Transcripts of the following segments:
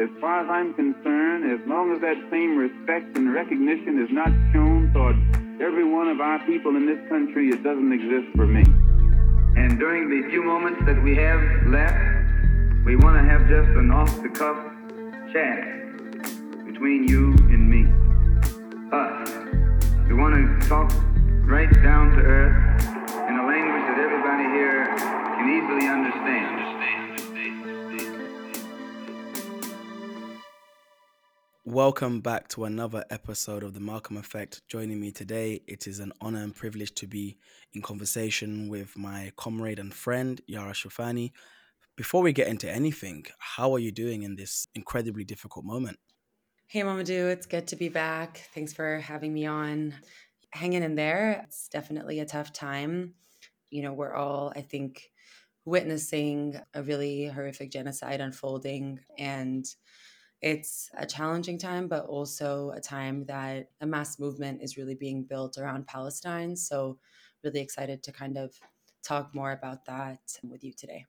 as far as I'm concerned, as long as that same respect and recognition is not shown toward every one of our people in this country, it doesn't exist for me. And during the few moments that we have left, we want to have just an off the cuff chat between you and me. Us. We want to talk right down to earth Welcome back to another episode of the Malcolm Effect. Joining me today, it is an honor and privilege to be in conversation with my comrade and friend, Yara Shoufani. Before we get into anything, how are you doing in this incredibly difficult moment? Hey, Momodou, it's good to be back. Thanks for having me on. Hanging in there. It's definitely a tough time. You know, we're all, I think, witnessing a really horrific genocide unfolding and it's a challenging time, but also a time that a mass movement is really being built around Palestine. So, really excited to kind of talk more about that with you today.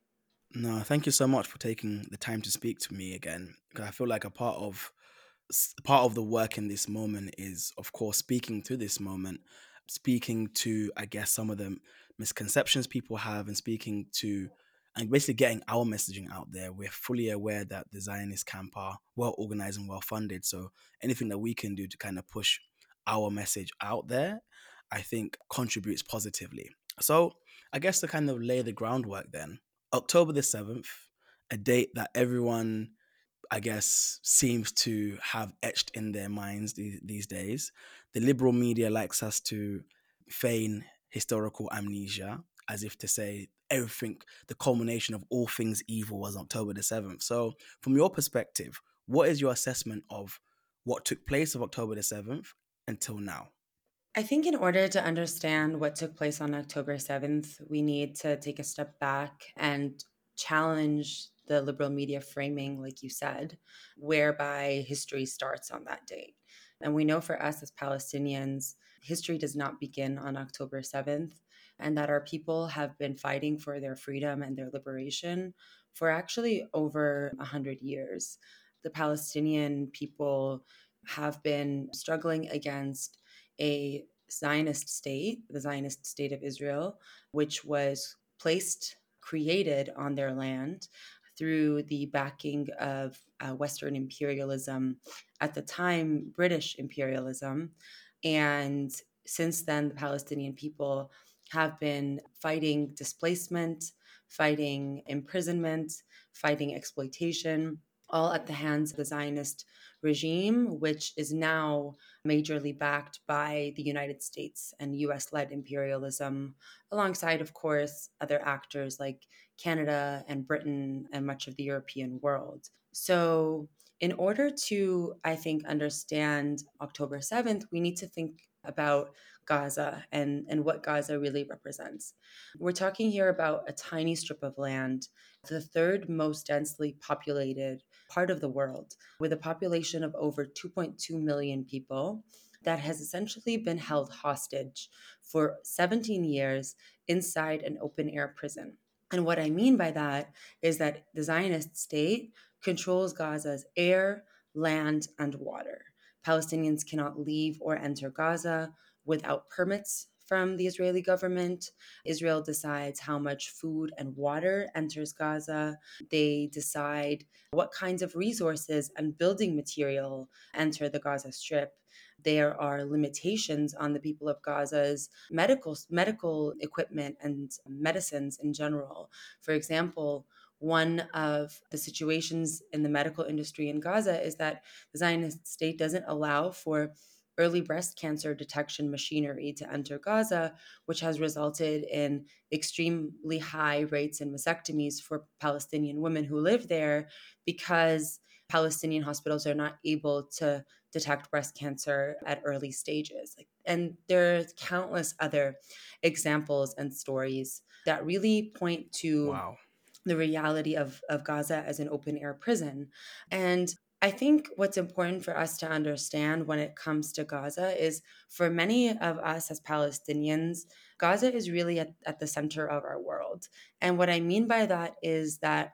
No, thank you so much for taking the time to speak to me again. Because I feel like a part of part of the work in this moment is, of course, speaking to this moment, speaking to, I guess, some of the misconceptions people have, and speaking to and basically getting our messaging out there. We're fully aware that the Zionist camp are well organized and well funded. So anything that we can do to kind of push our message out there, I think contributes positively. So I guess to kind of lay the groundwork then, October the 7th, a date that everyone, I guess, seems to have etched in their minds these, these days. The liberal media likes us to feign historical amnesia as if to say everything, the culmination of all things evil was October the 7th. So, from your perspective, what is your assessment of what took place of October the 7th until now? I think in order to understand what took place on October 7th, we need to take a step back and challenge the liberal media framing, like you said, whereby history starts on that date. And we know for us as Palestinians, history does not begin on October 7th and that our people have been fighting for their freedom and their liberation for actually over 100 years. The Palestinian people have been struggling against a Zionist state, the Zionist state of Israel, which was placed, created on their land through the backing of uh, Western imperialism, at the time, British imperialism. And since then, the Palestinian people have been fighting displacement, fighting imprisonment, fighting exploitation, all at the hands of the Zionist regime, which is now majorly backed by the United States and US led imperialism, alongside, of course, other actors like Canada and Britain and much of the European world. So, in order to, I think, understand October 7th, we need to think about Gaza and, and what Gaza really represents. We're talking here about a tiny strip of land, the third most densely populated part of the world, with a population of over 2.2 million people that has essentially been held hostage for 17 years inside an open air prison. And what I mean by that is that the Zionist state controls Gaza's air, land, and water. Palestinians cannot leave or enter Gaza without permits from the Israeli government. Israel decides how much food and water enters Gaza. They decide what kinds of resources and building material enter the Gaza Strip. There are limitations on the people of Gaza's medical medical equipment and medicines in general. For example, one of the situations in the medical industry in Gaza is that the Zionist state doesn't allow for early breast cancer detection machinery to enter Gaza, which has resulted in extremely high rates in mastectomies for Palestinian women who live there because Palestinian hospitals are not able to detect breast cancer at early stages. And there's countless other examples and stories that really point to wow. the reality of, of Gaza as an open air prison. And I think what's important for us to understand when it comes to Gaza is for many of us as Palestinians, Gaza is really at, at the center of our world. And what I mean by that is that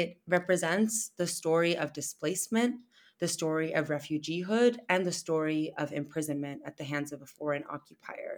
It represents the story of displacement, the story of refugeehood, and the story of imprisonment at the hands of a foreign occupier.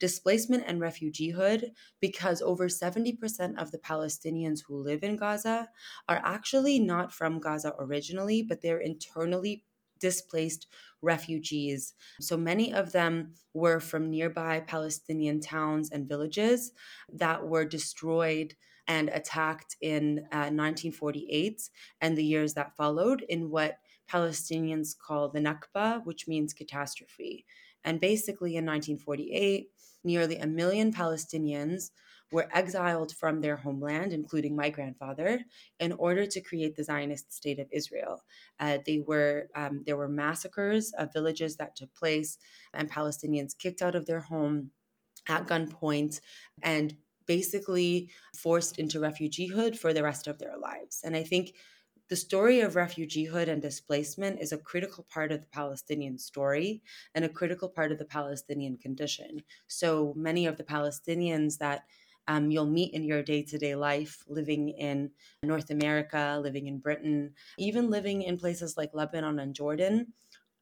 Displacement and refugeehood, because over 70% of the Palestinians who live in Gaza are actually not from Gaza originally, but they're internally displaced refugees. So many of them were from nearby Palestinian towns and villages that were destroyed and attacked in uh, 1948 and the years that followed in what Palestinians call the Nakba, which means catastrophe. And basically, in 1948, nearly a million Palestinians were exiled from their homeland, including my grandfather, in order to create the Zionist state of Israel. Uh, they were um, there were massacres of villages that took place, and Palestinians kicked out of their home at gunpoint and basically forced into refugeehood for the rest of their lives. And I think the story of refugeehood and displacement is a critical part of the Palestinian story and a critical part of the Palestinian condition. So many of the Palestinians that um, you'll meet in your day to day life living in North America, living in Britain, even living in places like Lebanon and Jordan.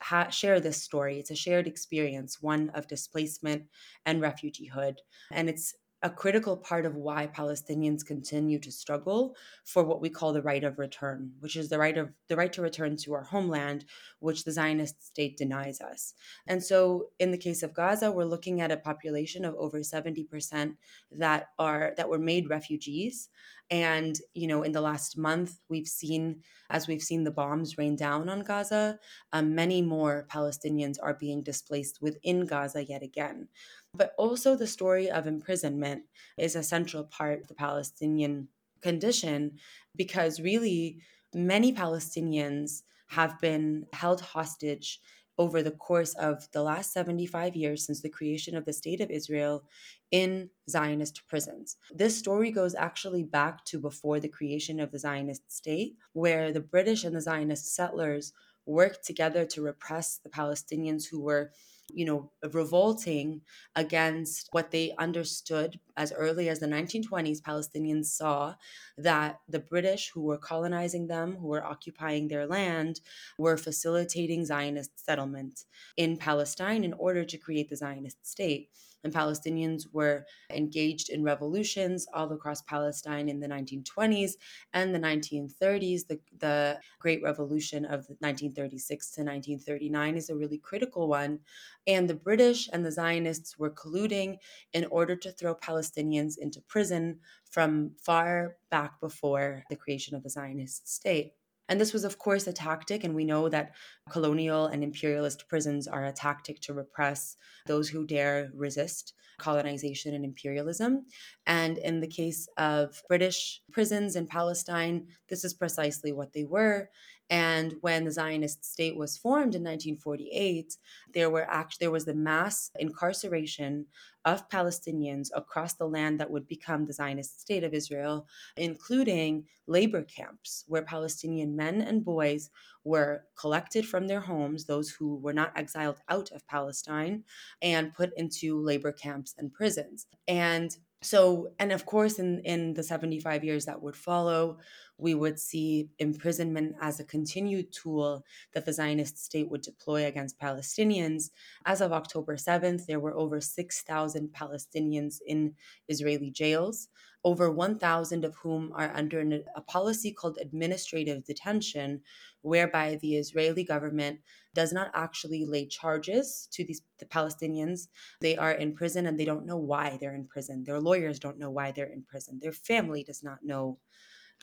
Ha- share this story. It's a shared experience, one of displacement and refugeehood. And it's a critical part of why Palestinians continue to struggle for what we call the right of return, which is the right of the right to return to our homeland, which the Zionist state denies us. And so in the case of Gaza, we're looking at a population of over 70% that are that were made refugees. And you know, in the last month, we've seen as we've seen the bombs rain down on Gaza, um, many more Palestinians are being displaced within Gaza yet again. But also, the story of imprisonment is a central part of the Palestinian condition because really many Palestinians have been held hostage over the course of the last 75 years since the creation of the State of Israel in Zionist prisons. This story goes actually back to before the creation of the Zionist state, where the British and the Zionist settlers worked together to repress the Palestinians who were you know, revolting against what they understood as early as the 1920s. Palestinians saw that the British, who were colonizing them, who were occupying their land, were facilitating Zionist settlement in Palestine in order to create the Zionist state and Palestinians were engaged in revolutions all across Palestine in the 1920s and the 1930s. The, the Great Revolution of 1936 to 1939 is a really critical one. And the British and the Zionists were colluding in order to throw Palestinians into prison from far back before the creation of the Zionist state. And this was, of course, a tactic, and we know that colonial and imperialist prisons are a tactic to repress those who dare resist colonization and imperialism. And in the case of British prisons in Palestine, this is precisely what they were. And when the Zionist state was formed in 1948, there were act- there was the mass incarceration of Palestinians across the land that would become the Zionist state of Israel, including labor camps where Palestinian men and boys were collected from their homes, those who were not exiled out of Palestine, and put into labor camps and prisons. And so, and of course, in, in the 75 years that would follow, we would see imprisonment as a continued tool that the Zionist state would deploy against Palestinians. As of October 7th, there were over 6,000 Palestinians in Israeli jails, over 1,000 of whom are under a policy called administrative detention, whereby the Israeli government does not actually lay charges to these the Palestinians. They are in prison and they don't know why they're in prison. Their lawyers don't know why they're in prison. Their family does not know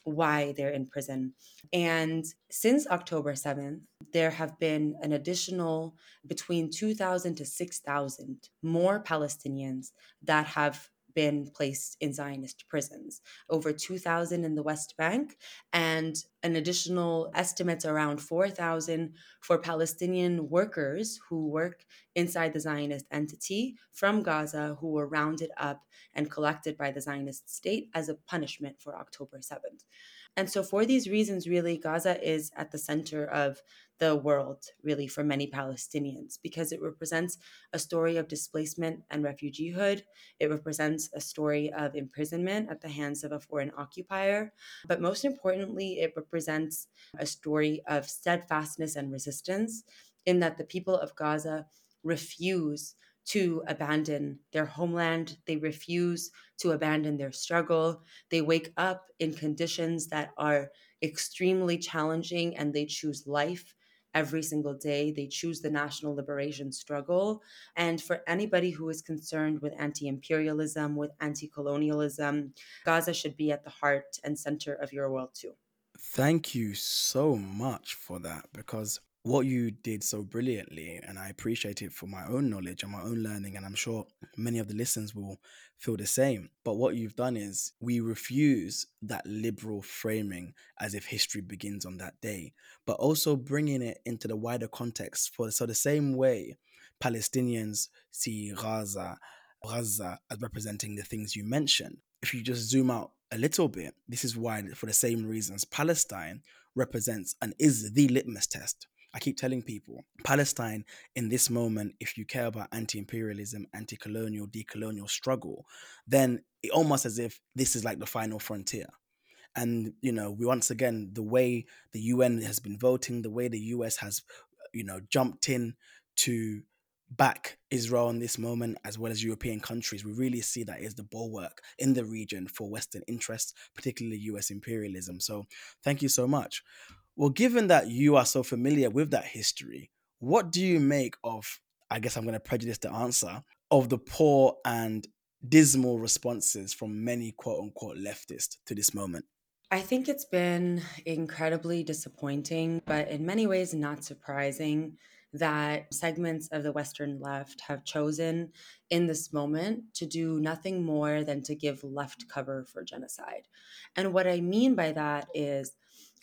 why they're in prison. And since October 7th, there have been an additional between 2,000 to 6,000 more Palestinians that have been placed in Zionist prisons, over 2,000 in the West Bank, and an additional estimates around 4,000 for Palestinian workers who work inside the Zionist entity from Gaza who were rounded up and collected by the Zionist state as a punishment for October 7th. And so, for these reasons, really, Gaza is at the center of the world, really, for many Palestinians, because it represents a story of displacement and refugeehood. It represents a story of imprisonment at the hands of a foreign occupier. But most importantly, it represents a story of steadfastness and resistance, in that the people of Gaza refuse to abandon their homeland. They refuse to abandon their struggle. They wake up in conditions that are extremely challenging and they choose life every single day. They choose the national liberation struggle. And for anybody who is concerned with anti imperialism, with anti colonialism, Gaza should be at the heart and center of your world too. Thank you so much for that because what you did so brilliantly, and I appreciate it for my own knowledge and my own learning, and I'm sure many of the listeners will feel the same. But what you've done is we refuse that liberal framing as if history begins on that day, but also bringing it into the wider context. For so the same way Palestinians see Gaza, Gaza as representing the things you mentioned. If you just zoom out a little bit, this is why, for the same reasons, Palestine represents and is the litmus test I keep telling people Palestine in this moment, if you care about anti imperialism, anti colonial, decolonial struggle, then it almost as if this is like the final frontier. And, you know, we once again, the way the UN has been voting, the way the US has, you know, jumped in to back Israel in this moment, as well as European countries, we really see that is the bulwark in the region for Western interests, particularly US imperialism. So thank you so much. Well, given that you are so familiar with that history, what do you make of, I guess I'm going to prejudice the answer, of the poor and dismal responses from many quote unquote leftists to this moment? I think it's been incredibly disappointing, but in many ways not surprising that segments of the Western left have chosen in this moment to do nothing more than to give left cover for genocide. And what I mean by that is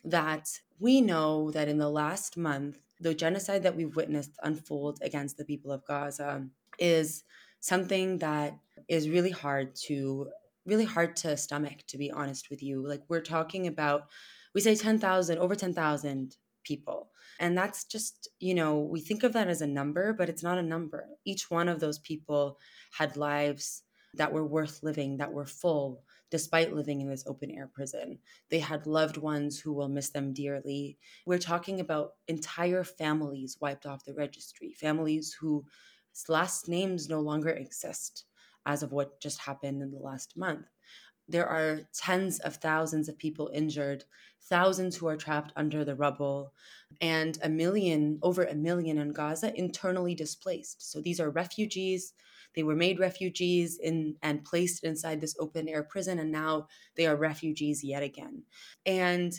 that we know that in the last month, the genocide that we've witnessed unfold against the people of Gaza is something that is really hard to really hard to stomach to be honest with you. Like we're talking about we say 10,000 over 10,000 people. And that's just you know we think of that as a number but it's not a number. Each one of those people had lives that were worth living that were full despite living in this open air prison. They had loved ones who will miss them dearly. We're talking about entire families wiped off the registry, families whose last names no longer exist as of what just happened in the last month. There are tens of thousands of people injured, thousands who are trapped under the rubble, and a million, over a million in Gaza internally displaced. So these are refugees they were made refugees in and placed inside this open air prison, and now they are refugees yet again. And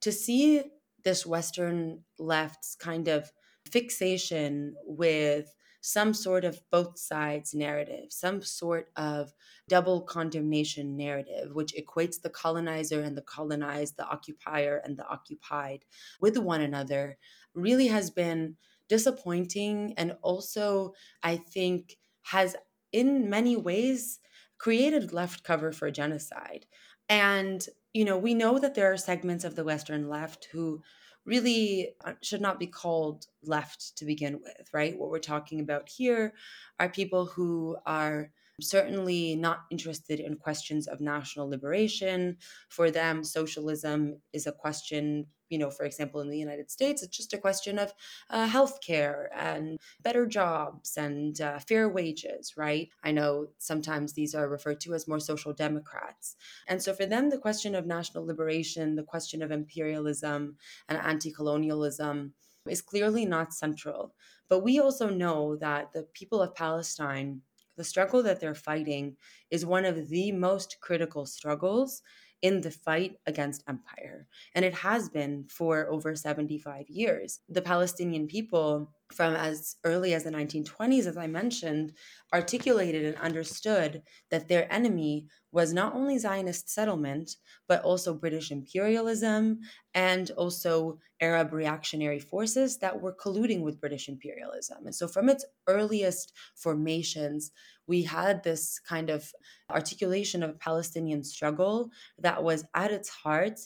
to see this Western left's kind of fixation with some sort of both sides narrative, some sort of double condemnation narrative, which equates the colonizer and the colonized, the occupier and the occupied with one another, really has been disappointing. And also, I think, has in many ways created left cover for genocide. And, you know, we know that there are segments of the Western left who really uh, should not be called left to begin with, right? What we're talking about here are people who are certainly not interested in questions of national liberation. For them, socialism is a question you know, for example, in the United States, it's just a question of uh, healthcare and better jobs and uh, fair wages, right? I know sometimes these are referred to as more social democrats. And so for them, the question of national liberation, the question of imperialism and anti colonialism is clearly not central. But we also know that the people of Palestine, the struggle that they're fighting, is one of the most critical struggles in the fight against empire. And it has been for over 75 years. The Palestinian people, from as early as the 1920s, as I mentioned, articulated and understood that their enemy was not only Zionist settlement, but also British imperialism and also Arab reactionary forces that were colluding with British imperialism. And so, from its earliest formations, we had this kind of articulation of Palestinian struggle that was at its heart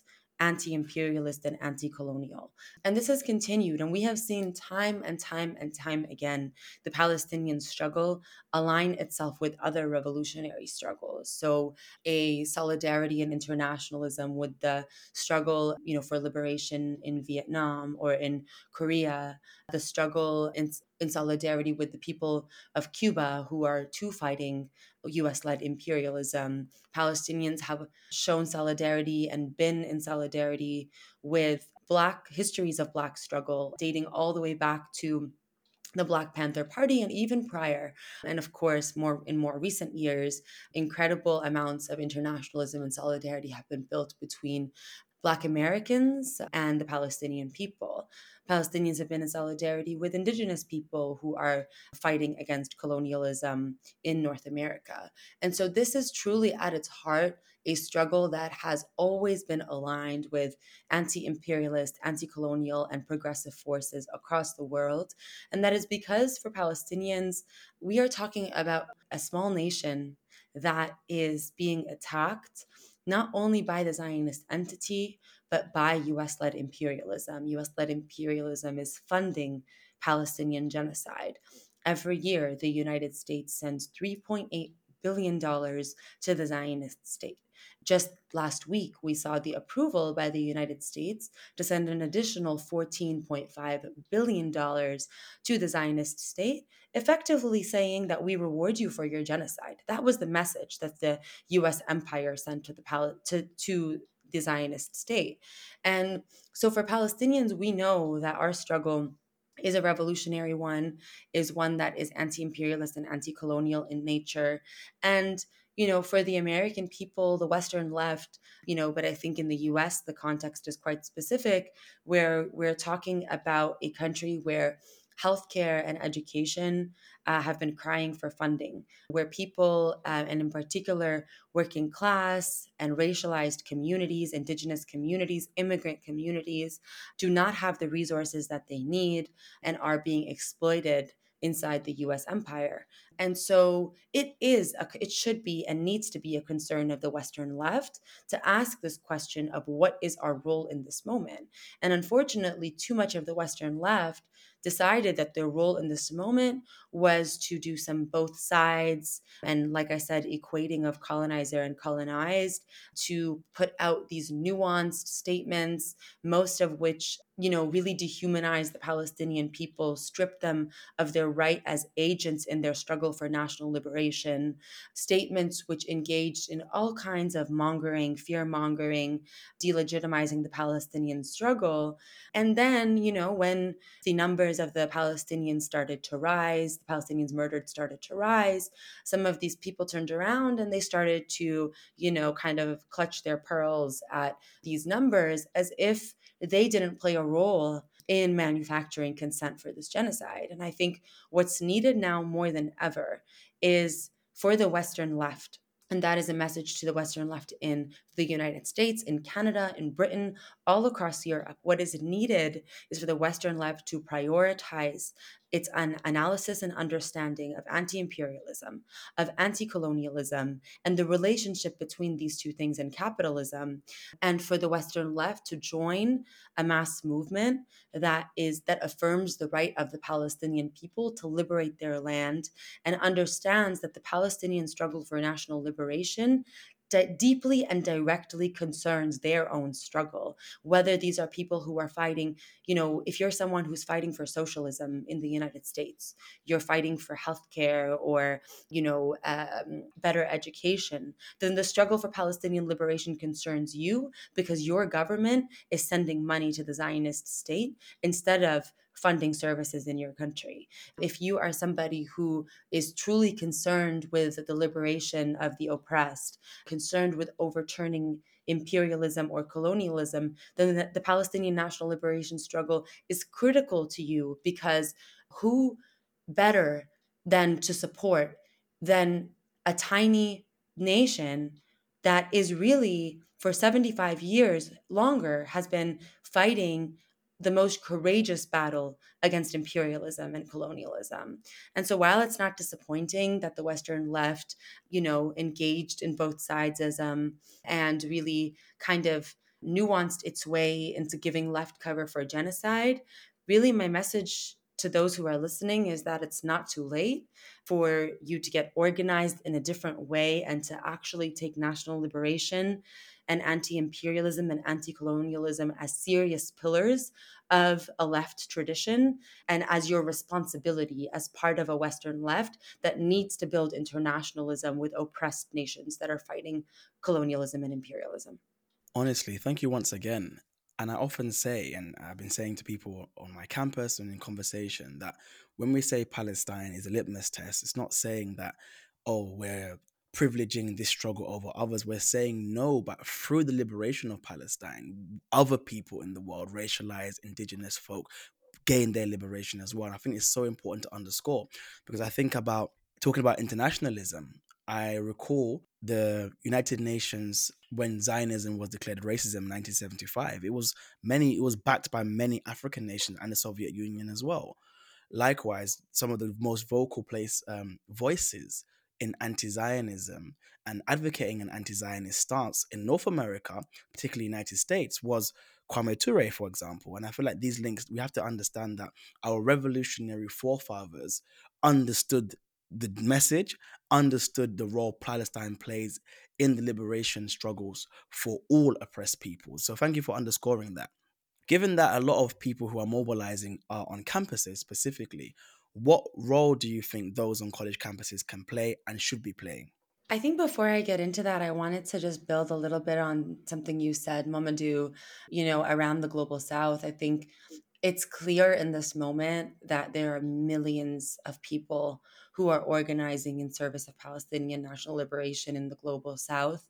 anti imperialist and anti colonial. And this has continued. And we have seen time and time and time again the Palestinian struggle align itself with other revolutionary struggles. So, a solidarity and internationalism with the struggle you know, for liberation in Vietnam or in Korea, the struggle in, in solidarity with the people of Cuba who are too fighting US led imperialism. Palestinians have shown solidarity and been in solidarity with Black histories of Black struggle, dating all the way back to the Black Panther Party and even prior. And of course, more in more recent years, incredible amounts of internationalism and solidarity have been built between Black Americans and the Palestinian people. Palestinians have been in solidarity with indigenous people who are fighting against colonialism in North America. And so this is truly at its heart a struggle that has always been aligned with anti imperialist, anti colonial, and progressive forces across the world. And that is because for Palestinians, we are talking about a small nation that is being attacked not only by the Zionist entity, but by US led imperialism. US led imperialism is funding Palestinian genocide. Every year, the United States sends $3.8 billion to the Zionist state. Just last week, we saw the approval by the United States to send an additional $14.5 billion to the Zionist state, effectively saying that we reward you for your genocide. That was the message that the US empire sent to the pal- to, to the Zionist state. And so for Palestinians, we know that our struggle is a revolutionary one, is one that is anti imperialist and anti colonial in nature. And you know, for the American people, the Western left, you know, but I think in the US, the context is quite specific, where we're talking about a country where healthcare and education uh, have been crying for funding, where people, uh, and in particular working class and racialized communities, indigenous communities, immigrant communities, do not have the resources that they need and are being exploited inside the US empire. And so it is, a, it should be and needs to be a concern of the Western left to ask this question of what is our role in this moment. And unfortunately, too much of the Western left decided that their role in this moment was to do some both sides and like i said equating of colonizer and colonized to put out these nuanced statements most of which you know really dehumanize the palestinian people strip them of their right as agents in their struggle for national liberation statements which engaged in all kinds of mongering fear mongering delegitimizing the palestinian struggle. And then you know when the numbers numbers of the Palestinians started to rise, the Palestinians murdered started to rise, some of these people turned around and they started to, you know, kind of clutch their pearls at these numbers as if they didn't play a role in manufacturing consent for this genocide. And I think what's needed now more than ever is for the Western left and that is a message to the Western left in the United States, in Canada, in Britain, all across Europe. What is needed is for the Western left to prioritize its an analysis and understanding of anti imperialism, of anti colonialism, and the relationship between these two things in capitalism, and for the Western left to join a mass movement that is that affirms the right of the Palestinian people to liberate their land and understands that the Palestinian struggle for national liberation deeply and directly concerns their own struggle whether these are people who are fighting you know if you're someone who's fighting for socialism in the united states you're fighting for healthcare or you know um, better education then the struggle for palestinian liberation concerns you because your government is sending money to the zionist state instead of funding services in your country. Mm. If you are somebody who is truly concerned with the liberation of the oppressed, concerned with overturning imperialism or colonialism, then the, the Palestinian national liberation struggle is critical to you because who better than to support than a tiny nation that is really for 75 years longer has been fighting the most courageous battle against imperialism and colonialism. And so while it's not disappointing that the Western left, you know, engaged in both sides as um and really kind of nuanced its way into giving left cover for genocide, really my message to those who are listening is that it's not too late for you to get organized in a different way and to actually take national liberation and anti imperialism and anti colonialism as serious pillars of a left tradition and as your responsibility as part of a Western left that needs to build internationalism with oppressed nations that are fighting colonialism and imperialism. Honestly, thank you once again. And I often say, and I've been saying to people on my campus and in conversation, that when we say Palestine is a litmus test, it's not saying that, oh, we're privileging this struggle over others. We're saying no, but through the liberation of Palestine, other people in the world, racialized, indigenous folk, gain their liberation as well. And I think it's so important to underscore because I think about talking about internationalism. I recall the United Nations when Zionism was declared racism in 1975. It was many. It was backed by many African nations and the Soviet Union as well. Likewise, some of the most vocal place um, voices in anti-Zionism and advocating an anti-Zionist stance in North America, particularly United States, was Kwame Ture, for example. And I feel like these links, we have to understand that our revolutionary forefathers understood the message, understood the role Palestine plays in the liberation struggles for all oppressed peoples. So thank you for underscoring that. Given that a lot of people who are mobilizing are on campuses specifically, what role do you think those on college campuses can play and should be playing? I think before I get into that, I wanted to just build a little bit on something you said, Momodou, you know, around the global south. I think it's clear in this moment that there are millions of people who are organizing in service of Palestinian national liberation in the global south.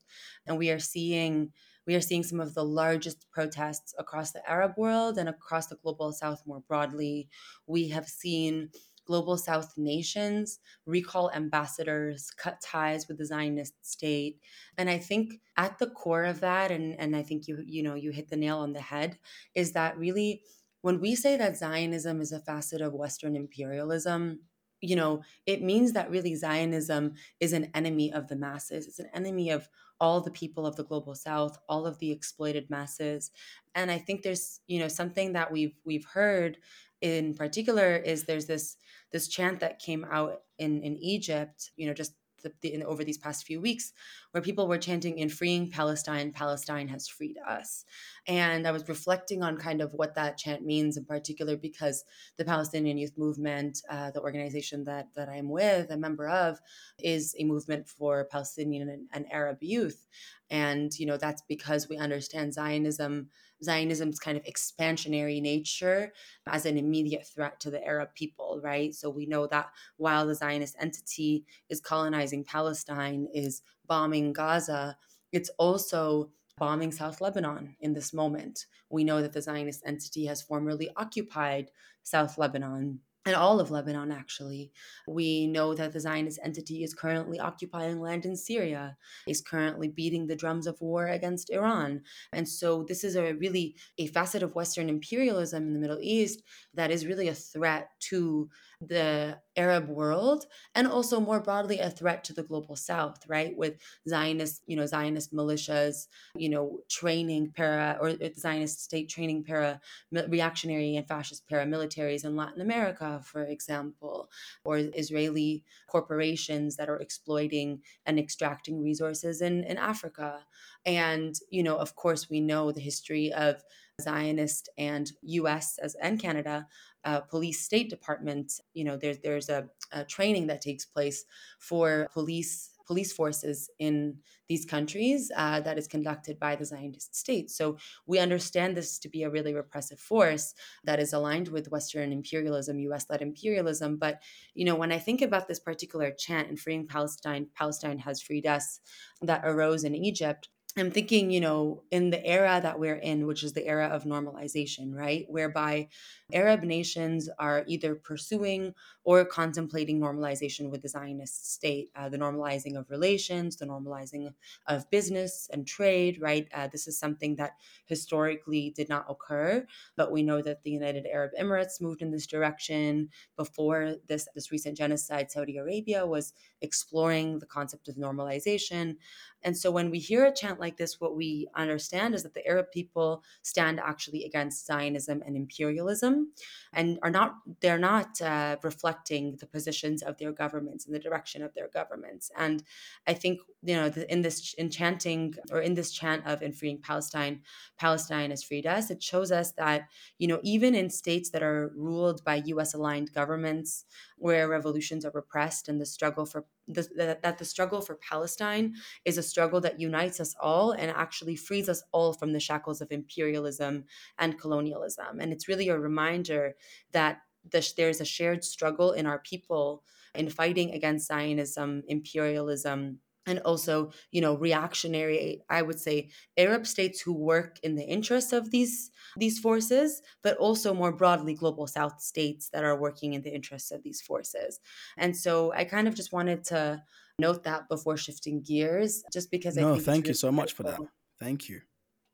And we are seeing we are seeing some of the largest protests across the Arab world and across the global south more broadly. We have seen global south nations recall ambassadors cut ties with the zionist state. And i think at the core of that and and i think you you know you hit the nail on the head is that really when we say that zionism is a facet of western imperialism you know it means that really zionism is an enemy of the masses. It's an enemy of all the people of the global south all of the exploited masses. And i think there's you know something that we've we've heard in particular is there's this this chant that came out in in Egypt, you know, just the, the, in, over these past few weeks, where people were chanting, "In freeing Palestine, Palestine has freed us." And I was reflecting on kind of what that chant means in particular, because the Palestinian Youth Movement, uh, the organization that that I'm with, a member of, is a movement for Palestinian and, and Arab youth, and you know that's because we understand Zionism Zionism's kind of expansionary nature as an immediate threat to the Arab people, right? So we know that while the Zionist entity is colonizing Palestine, is bombing Gaza, it's also bombing South Lebanon in this moment. We know that the Zionist entity has formerly occupied South Lebanon and all of Lebanon, actually. We know that the Zionist entity is currently occupying land in Syria, is currently beating the drums of war against Iran. And so this is a really a facet of Western imperialism in the Middle East that is really a threat to the Arab world and also more broadly a threat to the global south, right? With Zionist, you know, Zionist militias, you know, training para or uh, Zionist state training para reactionary and fascist paramilitaries in Latin America, for example, or Israeli corporations that are exploiting and extracting resources in, in Africa. And, you know, of course, we know the history of Zionist and US as and Canada uh, police state department, you know, there's there's a, a training that takes place for police police forces in these countries uh, that is conducted by the Zionist state. So we understand this to be a really repressive force that is aligned with Western imperialism, US-led imperialism. But you know, when I think about this particular chant in freeing Palestine, Palestine has freed us, that arose in Egypt. I'm thinking, you know, in the era that we're in, which is the era of normalization, right? Whereby Arab nations are either pursuing or contemplating normalization with the Zionist state, uh, the normalizing of relations, the normalizing of business and trade, right? Uh, this is something that historically did not occur, but we know that the United Arab Emirates moved in this direction. Before this, this recent genocide, Saudi Arabia was exploring the concept of normalization. And so when we hear a chant like this, what we understand is that the Arab people stand actually against Zionism and imperialism and are not, they're not uh, reflecting the positions of their governments and the direction of their governments. And I think, you know, in this enchanting or in this chant of in freeing Palestine, Palestine has freed us, it shows us that, you know, even in states that are ruled by US aligned governments, where revolutions are repressed and the struggle for the, that the struggle for Palestine is a struggle that unites us all and actually frees us all from the shackles of imperialism and colonialism. And it's really a reminder that the, there's a shared struggle in our people in fighting against Zionism, imperialism, and also you know reactionary i would say arab states who work in the interests of these these forces but also more broadly global south states that are working in the interests of these forces. And so i kind of just wanted to note that before shifting gears just because no I thank you so much for that. thank you.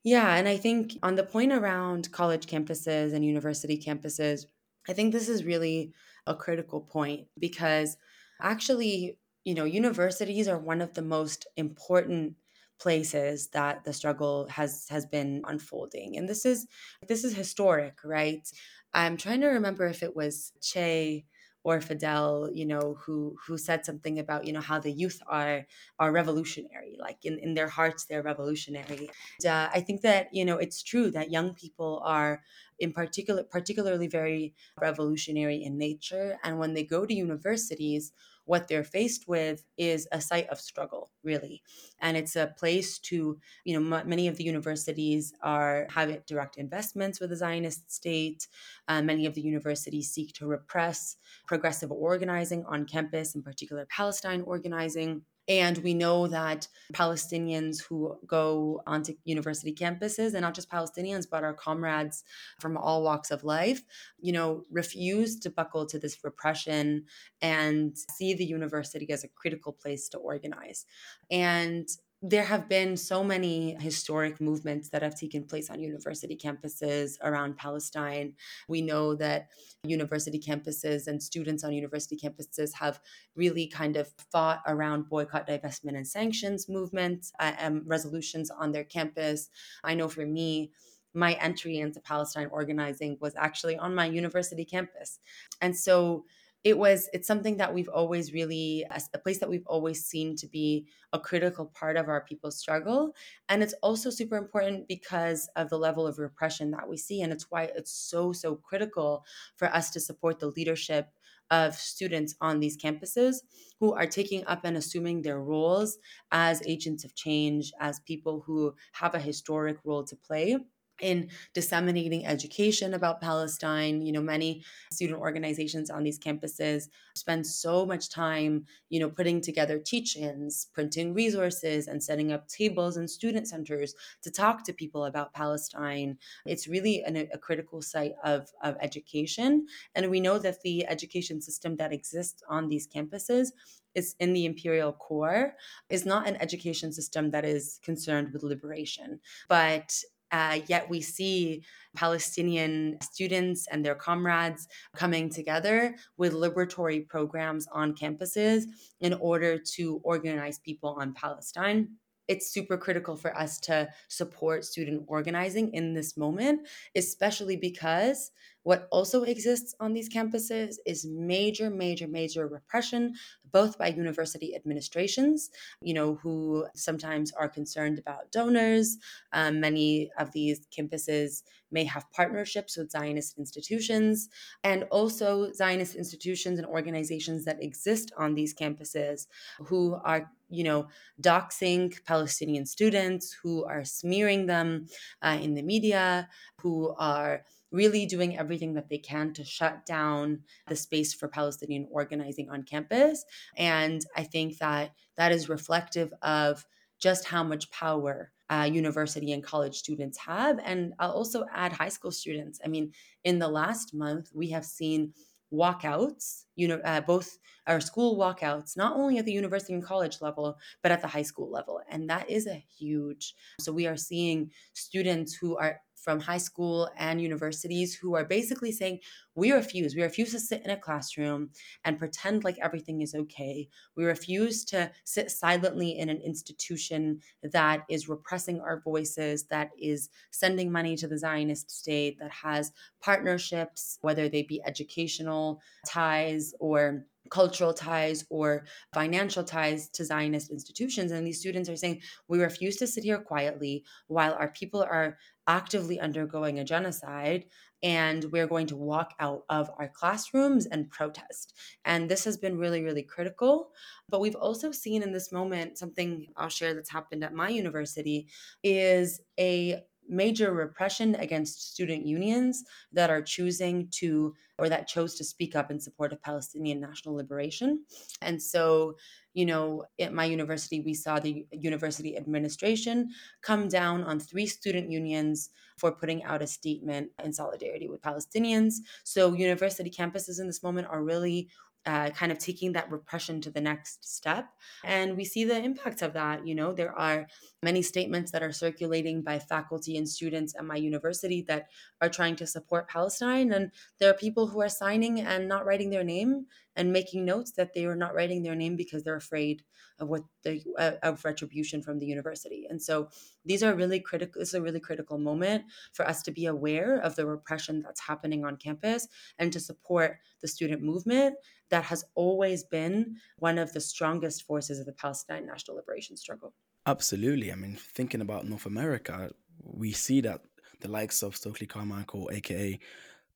Yeah and i think on the point around college campuses and university campuses i think this is really a critical point because actually you know, universities are one of the most important places that the struggle has has been unfolding and this is this is historic right? I'm trying to remember if it was che or fidel you know who who said something about you know how the youth are are revolutionary like in, in their hearts they're revolutionary. And, uh, i think that you know it's true that young people are in particular particularly very revolutionary in nature and when they go to universities what they're faced with is a site of struggle really. And it's a place to you know m- many of the universities are have direct investments with the zionist state. Uh, many of the universities seek to repress progressive organizing on campus in particular palestine organizing and we know that Palestinians who go onto university campuses, and not just Palestinians, but our comrades from all walks of life, you know, refuse to buckle to this repression and see the university as a critical place to organize. And there have been so many historic movements that have taken place on university campuses around Palestine. We know that university campuses and students on university campuses have really kind of fought around boycott, divestment, and sanctions movements uh, and resolutions on their campus. I know for me, my entry into Palestine organizing was actually on my university campus. And so it was it's something that we've always really a place that we've always seen to be a critical part of our people's struggle and it's also super important because of the level of repression that we see and it's why it's so so critical for us to support the leadership of students on these campuses who are taking up and assuming their roles as agents of change as people who have a historic role to play in disseminating education about Palestine. You know, many student organizations on these campuses spend so much time, you know, putting together teach-ins, printing resources, and setting up tables and student centers to talk to people about Palestine. It's really an, a critical site of, of education. And we know that the education system that exists on these campuses is in the imperial core is not an education system that is concerned with liberation but uh, yet we see Palestinian students and their comrades coming together with liberatory programs on campuses in order to organize people on Palestine. It's super critical for us to support student organizing in this moment, especially because what also exists on these campuses is major, major, major repression, both by university administrations, you know, who sometimes are concerned about donors. Um, many of these campuses may have partnerships with Zionist institutions, and also Zionist institutions and organizations that exist on these campuses who are you know, doxing Palestinian students, who are smearing them uh, in the media, who are really doing everything that they can to shut down the space for Palestinian organizing on campus. And I think that that is reflective of just how much power uh, university and college students have. And I'll also add high school students. I mean, in the last month, we have seen walkouts, you know, uh, both our school walkouts, not only at the university and college level, but at the high school level. And that is a huge. So we are seeing students who are from high school and universities who are basically saying, we refuse. We refuse to sit in a classroom and pretend like everything is okay. We refuse to sit silently in an institution that is repressing our voices, that is sending money to the Zionist state, that has partnerships, whether they be educational ties or cultural ties or financial ties to Zionist institutions. And these students are saying, we refuse to sit here quietly while our people are actively undergoing a genocide and we're going to walk out of our classrooms and protest. And this has been really, really critical. But we've also seen in this moment something I'll share that's happened at my university is a major repression against student unions that are choosing to or that chose to speak up in support of Palestinian national liberation. And so, you know, at my university, we saw the university administration come down on three student unions for putting out a statement in solidarity with Palestinians. So, university campuses in this moment are really uh, kind of taking that repression to the next step. And we see the impacts of that. You know, there are many statements that are circulating by faculty and students at my university that are trying to support Palestine. And there are people who are signing and not writing their name and making notes that they are not writing their name because they're afraid of what the uh, of retribution from the university. And so these are really critical. This is a really critical moment for us to be aware of the repression that's happening on campus and to support the student movement that has always been one of the strongest forces of the Palestine national liberation struggle. Absolutely. I mean, thinking about North America, we see that the likes of Stokely Carmichael, aka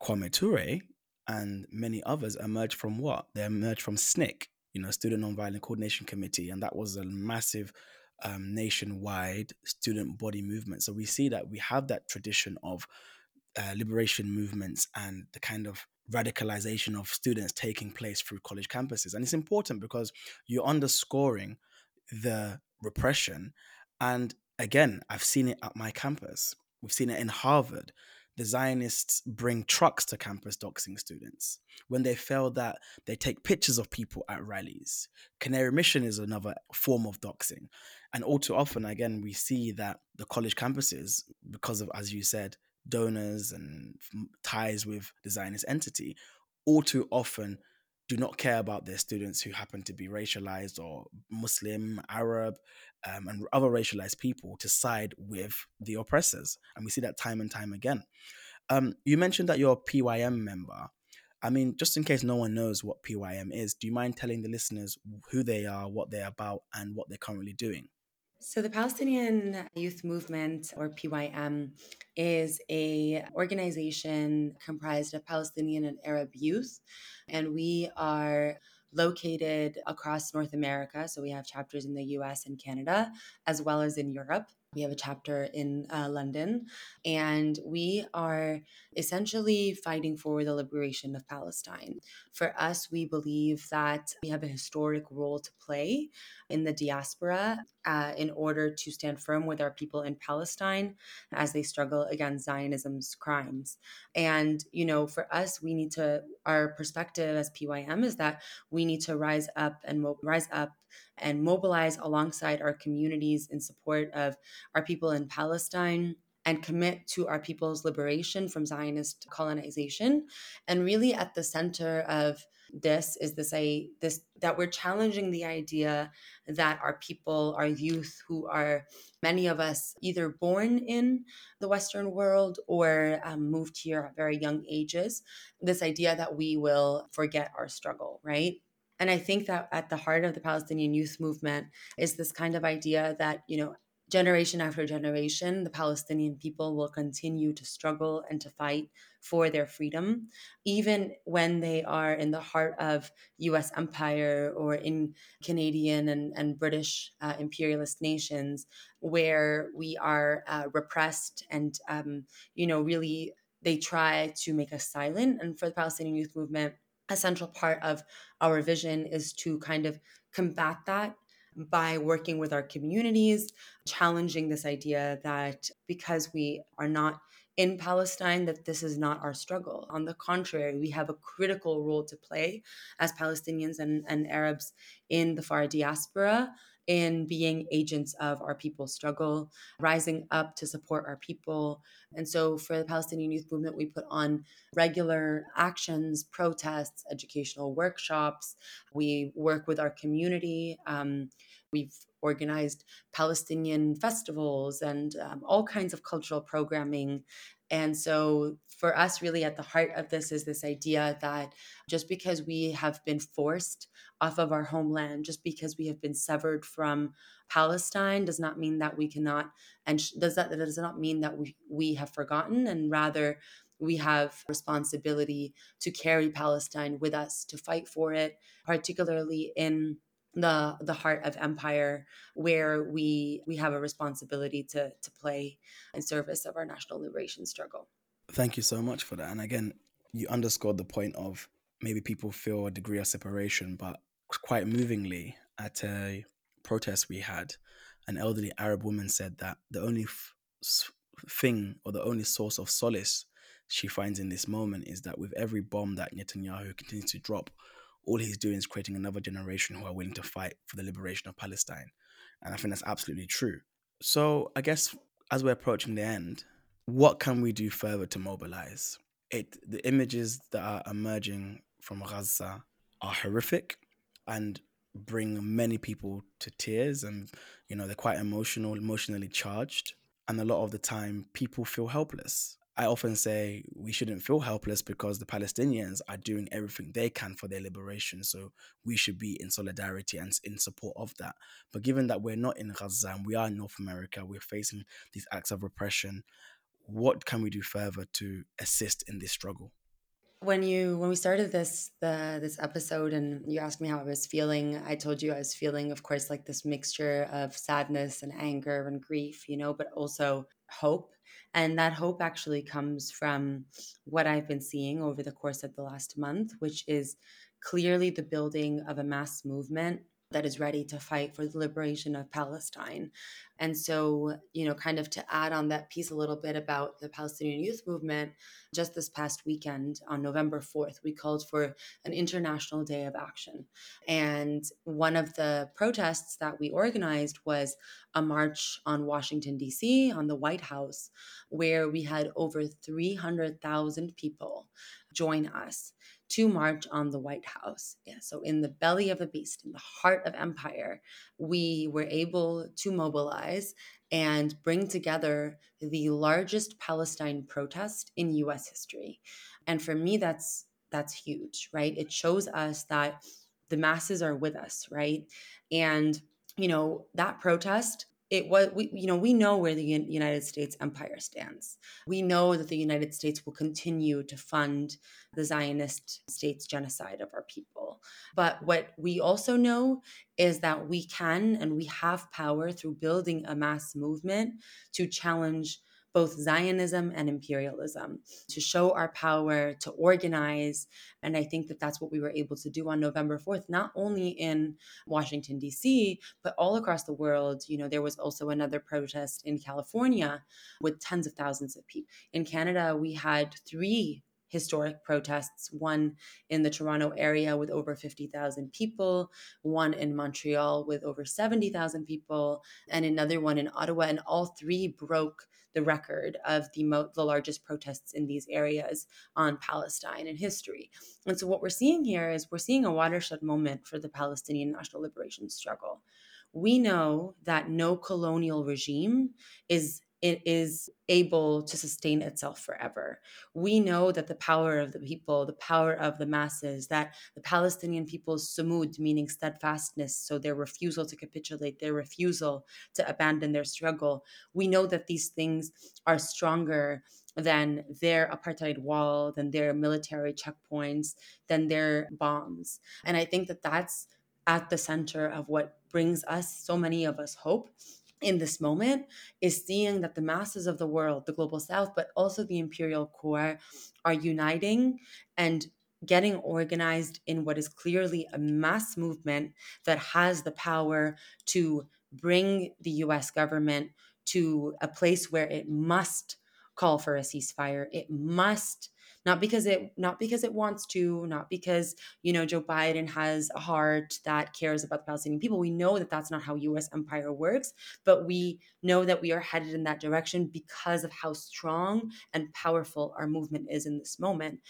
Kwame Ture, and many others emerged from what? They emerged from SNCC, you know, Student Nonviolent Coordination Committee, and that was a massive um, nationwide student body movement. So we see that we have that tradition of uh, liberation movements and the kind of radicalization of students taking place through college campuses. And it's important because you're underscoring the repression. And again, I've seen it at my campus. We've seen it in Harvard. The Zionists bring trucks to campus doxing students. When they fail that, they take pictures of people at rallies. Canary Mission is another form of doxing. And all too often, again, we see that the college campuses, because of, as you said, donors and ties with the Zionist entity, all too often do not care about their students who happen to be racialized or Muslim, Arab, um, and other racialized people to side with the oppressors. And we see that time and time again. Um, you mentioned that you're a PYM member. I mean, just in case no one knows what PYM is, do you mind telling the listeners who they are, what they're about, and what they're currently doing? So the Palestinian Youth Movement or PYM is a organization comprised of Palestinian and Arab youth and we are located across North America. So we have chapters in the US and Canada as well as in Europe. We have a chapter in uh, London, and we are essentially fighting for the liberation of Palestine. For us, we believe that we have a historic role to play in the diaspora uh, in order to stand firm with our people in Palestine as they struggle against Zionism's crimes. And, you know, for us, we need to, our perspective as PYM is that we need to rise up and mo- rise up and mobilize alongside our communities in support of our people in Palestine and commit to our people's liberation from Zionist colonization. And really at the center of this is this a this that we're challenging the idea that our people our youth who are many of us either born in the western world or um, moved here at very young ages this idea that we will forget our struggle right and I think that at the heart of the Palestinian youth movement is this kind of idea that, you know, generation after generation, the Palestinian people will continue to struggle and to fight for their freedom, even when they are in the heart of US empire or in Canadian and, and British uh, imperialist nations, where we are uh, repressed and, um, you know, really they try to make us silent. And for the Palestinian youth movement, a central part of our vision is to kind of combat that by working with our communities, challenging this idea that because we are not in Palestine, that this is not our struggle. On the contrary, we have a critical role to play as Palestinians and, and Arabs in the far diaspora in being agents of our people's struggle, rising up to support our people. And so for the Palestinian Youth Movement, we put on regular actions, protests, educational workshops. We work with our community. Um, we've organized Palestinian festivals and um, all kinds of cultural programming. And so, for us, really at the heart of this is this idea that just because we have been forced off of our homeland, just because we have been severed from Palestine, does not mean that we cannot, and does that, does not mean that we, we have forgotten, and rather, we have responsibility to carry Palestine with us, to fight for it, particularly in the the heart of empire where we we have a responsibility to to play in service of our national liberation struggle. Thank you so much for that. And again you underscored the point of maybe people feel a degree of separation but quite movingly at a protest we had an elderly arab woman said that the only f- thing or the only source of solace she finds in this moment is that with every bomb that Netanyahu continues to drop all he's doing is creating another generation who are willing to fight for the liberation of Palestine. And I think that's absolutely true. So I guess as we're approaching the end, what can we do further to mobilize? It the images that are emerging from Gaza are horrific and bring many people to tears and you know they're quite emotional, emotionally charged. And a lot of the time people feel helpless. I often say we shouldn't feel helpless because the Palestinians are doing everything they can for their liberation. So we should be in solidarity and in support of that. But given that we're not in Gaza and we are in North America, we're facing these acts of repression. What can we do further to assist in this struggle? when you when we started this the this episode and you asked me how I was feeling, I told you I was feeling, of course, like this mixture of sadness and anger and grief, you know, but also hope and that hope actually comes from what I've been seeing over the course of the last month, which is clearly the building of a mass movement that is ready to fight for the liberation of Palestine. And so, you know, kind of to add on that piece a little bit about the Palestinian youth movement, just this past weekend on November 4th, we called for an international day of action. And one of the protests that we organized was a march on Washington, D.C., on the White House, where we had over 300,000 people join us to march on the White House. Yeah, so in the belly of the beast, in the heart of empire, we were able to mobilize and bring together the largest Palestine protest in US history. And for me that's that's huge, right? It shows us that the masses are with us, right? And you know, that protest it was we you know we know where the united states empire stands. We know that the united states will continue to fund the zionist state's genocide of our people. But what we also know is that we can and we have power through building a mass movement to challenge both Zionism and imperialism, to show our power, to organize. And I think that that's what we were able to do on November 4th, not only in Washington, D.C., but all across the world. You know, there was also another protest in California with tens of thousands of people. In Canada, we had three historic protests one in the Toronto area with over 50,000 people, one in Montreal with over 70,000 people, and another one in Ottawa. And all three broke the record of the, mo- the largest protests in these areas on Palestine in history. And so, what we're seeing here is we're seeing a watershed moment for the Palestinian national liberation struggle. We know that no colonial regime is it is able to sustain itself forever. We know that the power of the people, the power of the masses, that the Palestinian people's sumud, meaning steadfastness, so their refusal to capitulate, their refusal to abandon their struggle, we know that these things are stronger than their apartheid wall, than their military checkpoints, than their bombs. And I think that that's at the center of what brings us, so many of us, hope in this moment is seeing that the masses of the world, the global south, but also the imperial core, are uniting and getting organized in what is clearly a mass movement that has the power to bring the US government to a place where it must call for a ceasefire. It must not because it not because it wants to not because you know joe biden has a heart that cares about the palestinian people. We know that that's not how us empire works but we know that we are headed in that direction because of how strong and powerful our movement is in this moment.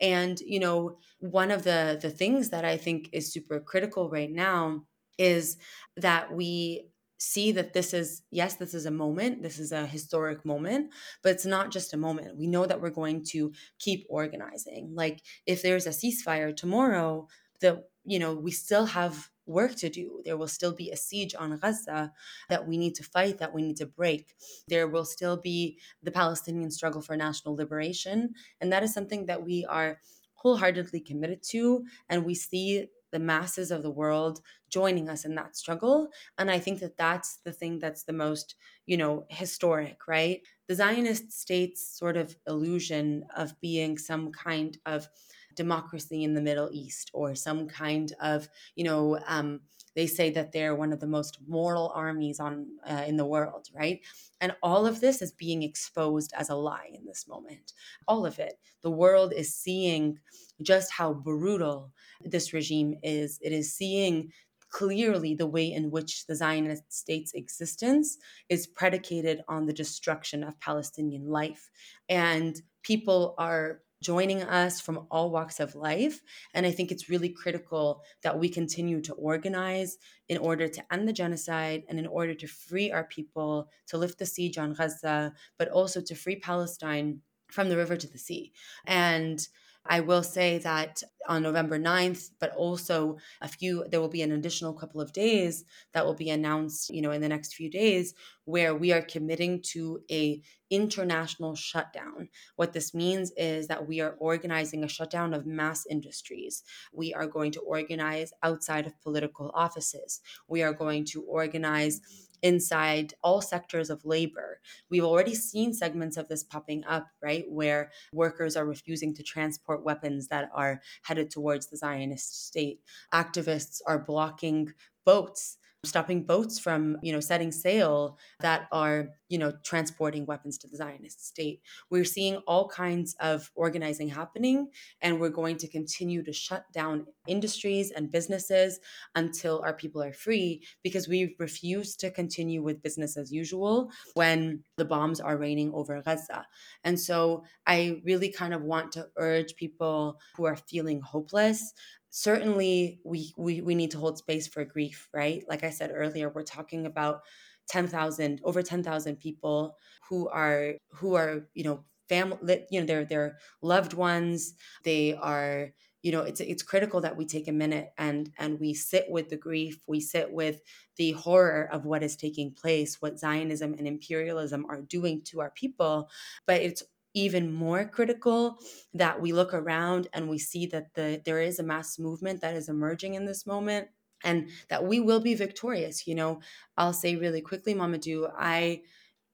And you know one of the the things that i think is super critical right now is that we see that this is yes this is a moment this is a historic moment but it's not just a moment. We know that we're going to keep organizing. Like if there's a ceasefire tomorrow the you know we still have work to do. There will still be a siege on gaza that we need to fight that we need to break. There will still be the palestinian struggle for national liberation and that is something that we are wholeheartedly committed to and we see the masses of the world joining us in that struggle and i think that that's the thing that's the most you know historic right? The zionist state's sort of illusion of being some kind of democracy in the middle east or some kind of you know um, they say that they're one of the most moral armies on uh, in the world right? And all of this is being exposed as a lie in this moment. All of it. The world is seeing just how brutal this regime is. It is seeing clearly the way in which the Zionist state's existence is predicated on the destruction of Palestinian life. And people are joining us from all walks of life. And I think it's really critical that we continue to organize in order to end the genocide and in order to free our people, to lift the siege on Gaza, but also to free Palestine from the river to the sea. And I will say that on November 9th, but also a few, there will be an additional couple of days that will be announced, you know, in the next few days where we are committing to a international shutdown. What this means is that we are organizing a shutdown of mass industries. We are going to organize outside of political offices. We are going to organize inside all sectors of labor. We've already seen segments of this popping up, right, where workers are refusing to transport weapons that are headed towards the Zionist state. Activists are blocking boats stopping boats from you know setting sail that are you know transporting weapons to the zionist state. We're seeing all kinds of organizing happening and we're going to continue to shut down industries and businesses until our people are free because we refuse to continue with business as usual when the bombs are raining over gaza. And so i really kind of want to urge people who are feeling hopeless certainly we, we we need to hold space for grief right? Like i said earlier we're talking about 10,000 over 10,000 people who are who are you know family you know they're they're loved ones. They are you know it's it's critical that we take a minute and and we sit with the grief. We sit with the horror of what is taking place what zionism and imperialism are doing to our people. But it's even more critical that we look around and we see that the there is a mass movement that is emerging in this moment and that we will be victorious you know? I'll say really quickly Momodou i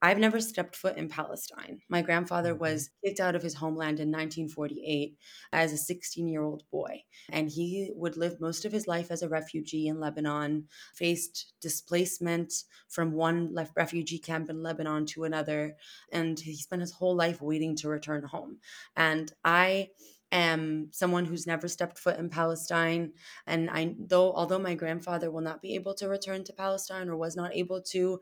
I've never stepped foot in Palestine. My grandfather mm-hmm. was kicked out of his homeland in 1948 as a 16 year old boy, and he would live most of his life as a refugee in Lebanon, faced displacement from one refugee camp in Lebanon to another, and he spent his whole life waiting to return home. And I am someone who's never stepped foot in Palestine. And I though although my grandfather will not be able to return to Palestine or was not able to,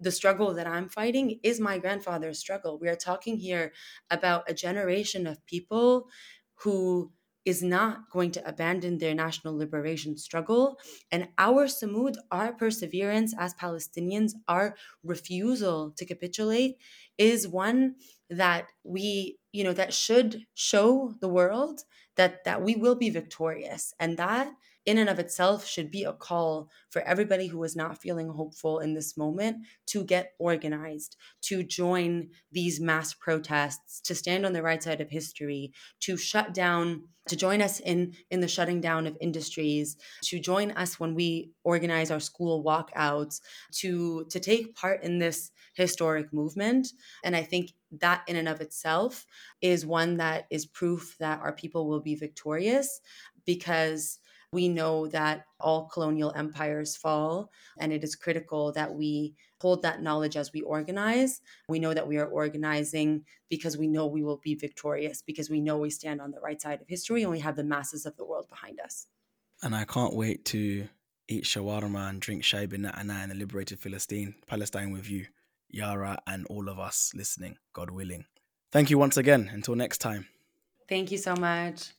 the struggle that I'm fighting is my grandfather's struggle. We are talking here about a generation of people who is not going to abandon their national liberation struggle. And our Sumud, our perseverance as Palestinians, our refusal to capitulate is one that we, you know, that should show the world that that we will be victorious. And that in and of itself should be a call for everybody who is not feeling hopeful in this moment to get organized, to join these mass protests, to stand on the right side of history, to shut down, to join us in, in the shutting down of industries, to join us when we organize our school walkouts, to, to take part in this historic movement. And I think that in and of itself is one that is proof that our people will be victorious because We know that all colonial empires fall, and it is critical that we hold that knowledge as we organize. We know that we are organizing because we know we will be victorious, because we know we stand on the right side of history and we have the masses of the world behind us. And I can't wait to eat shawarma and drink shai bin na'ana in the liberated Philistine, Palestine with you, Yara, and all of us listening, God willing. Thank you once again. Until next time. Thank you so much.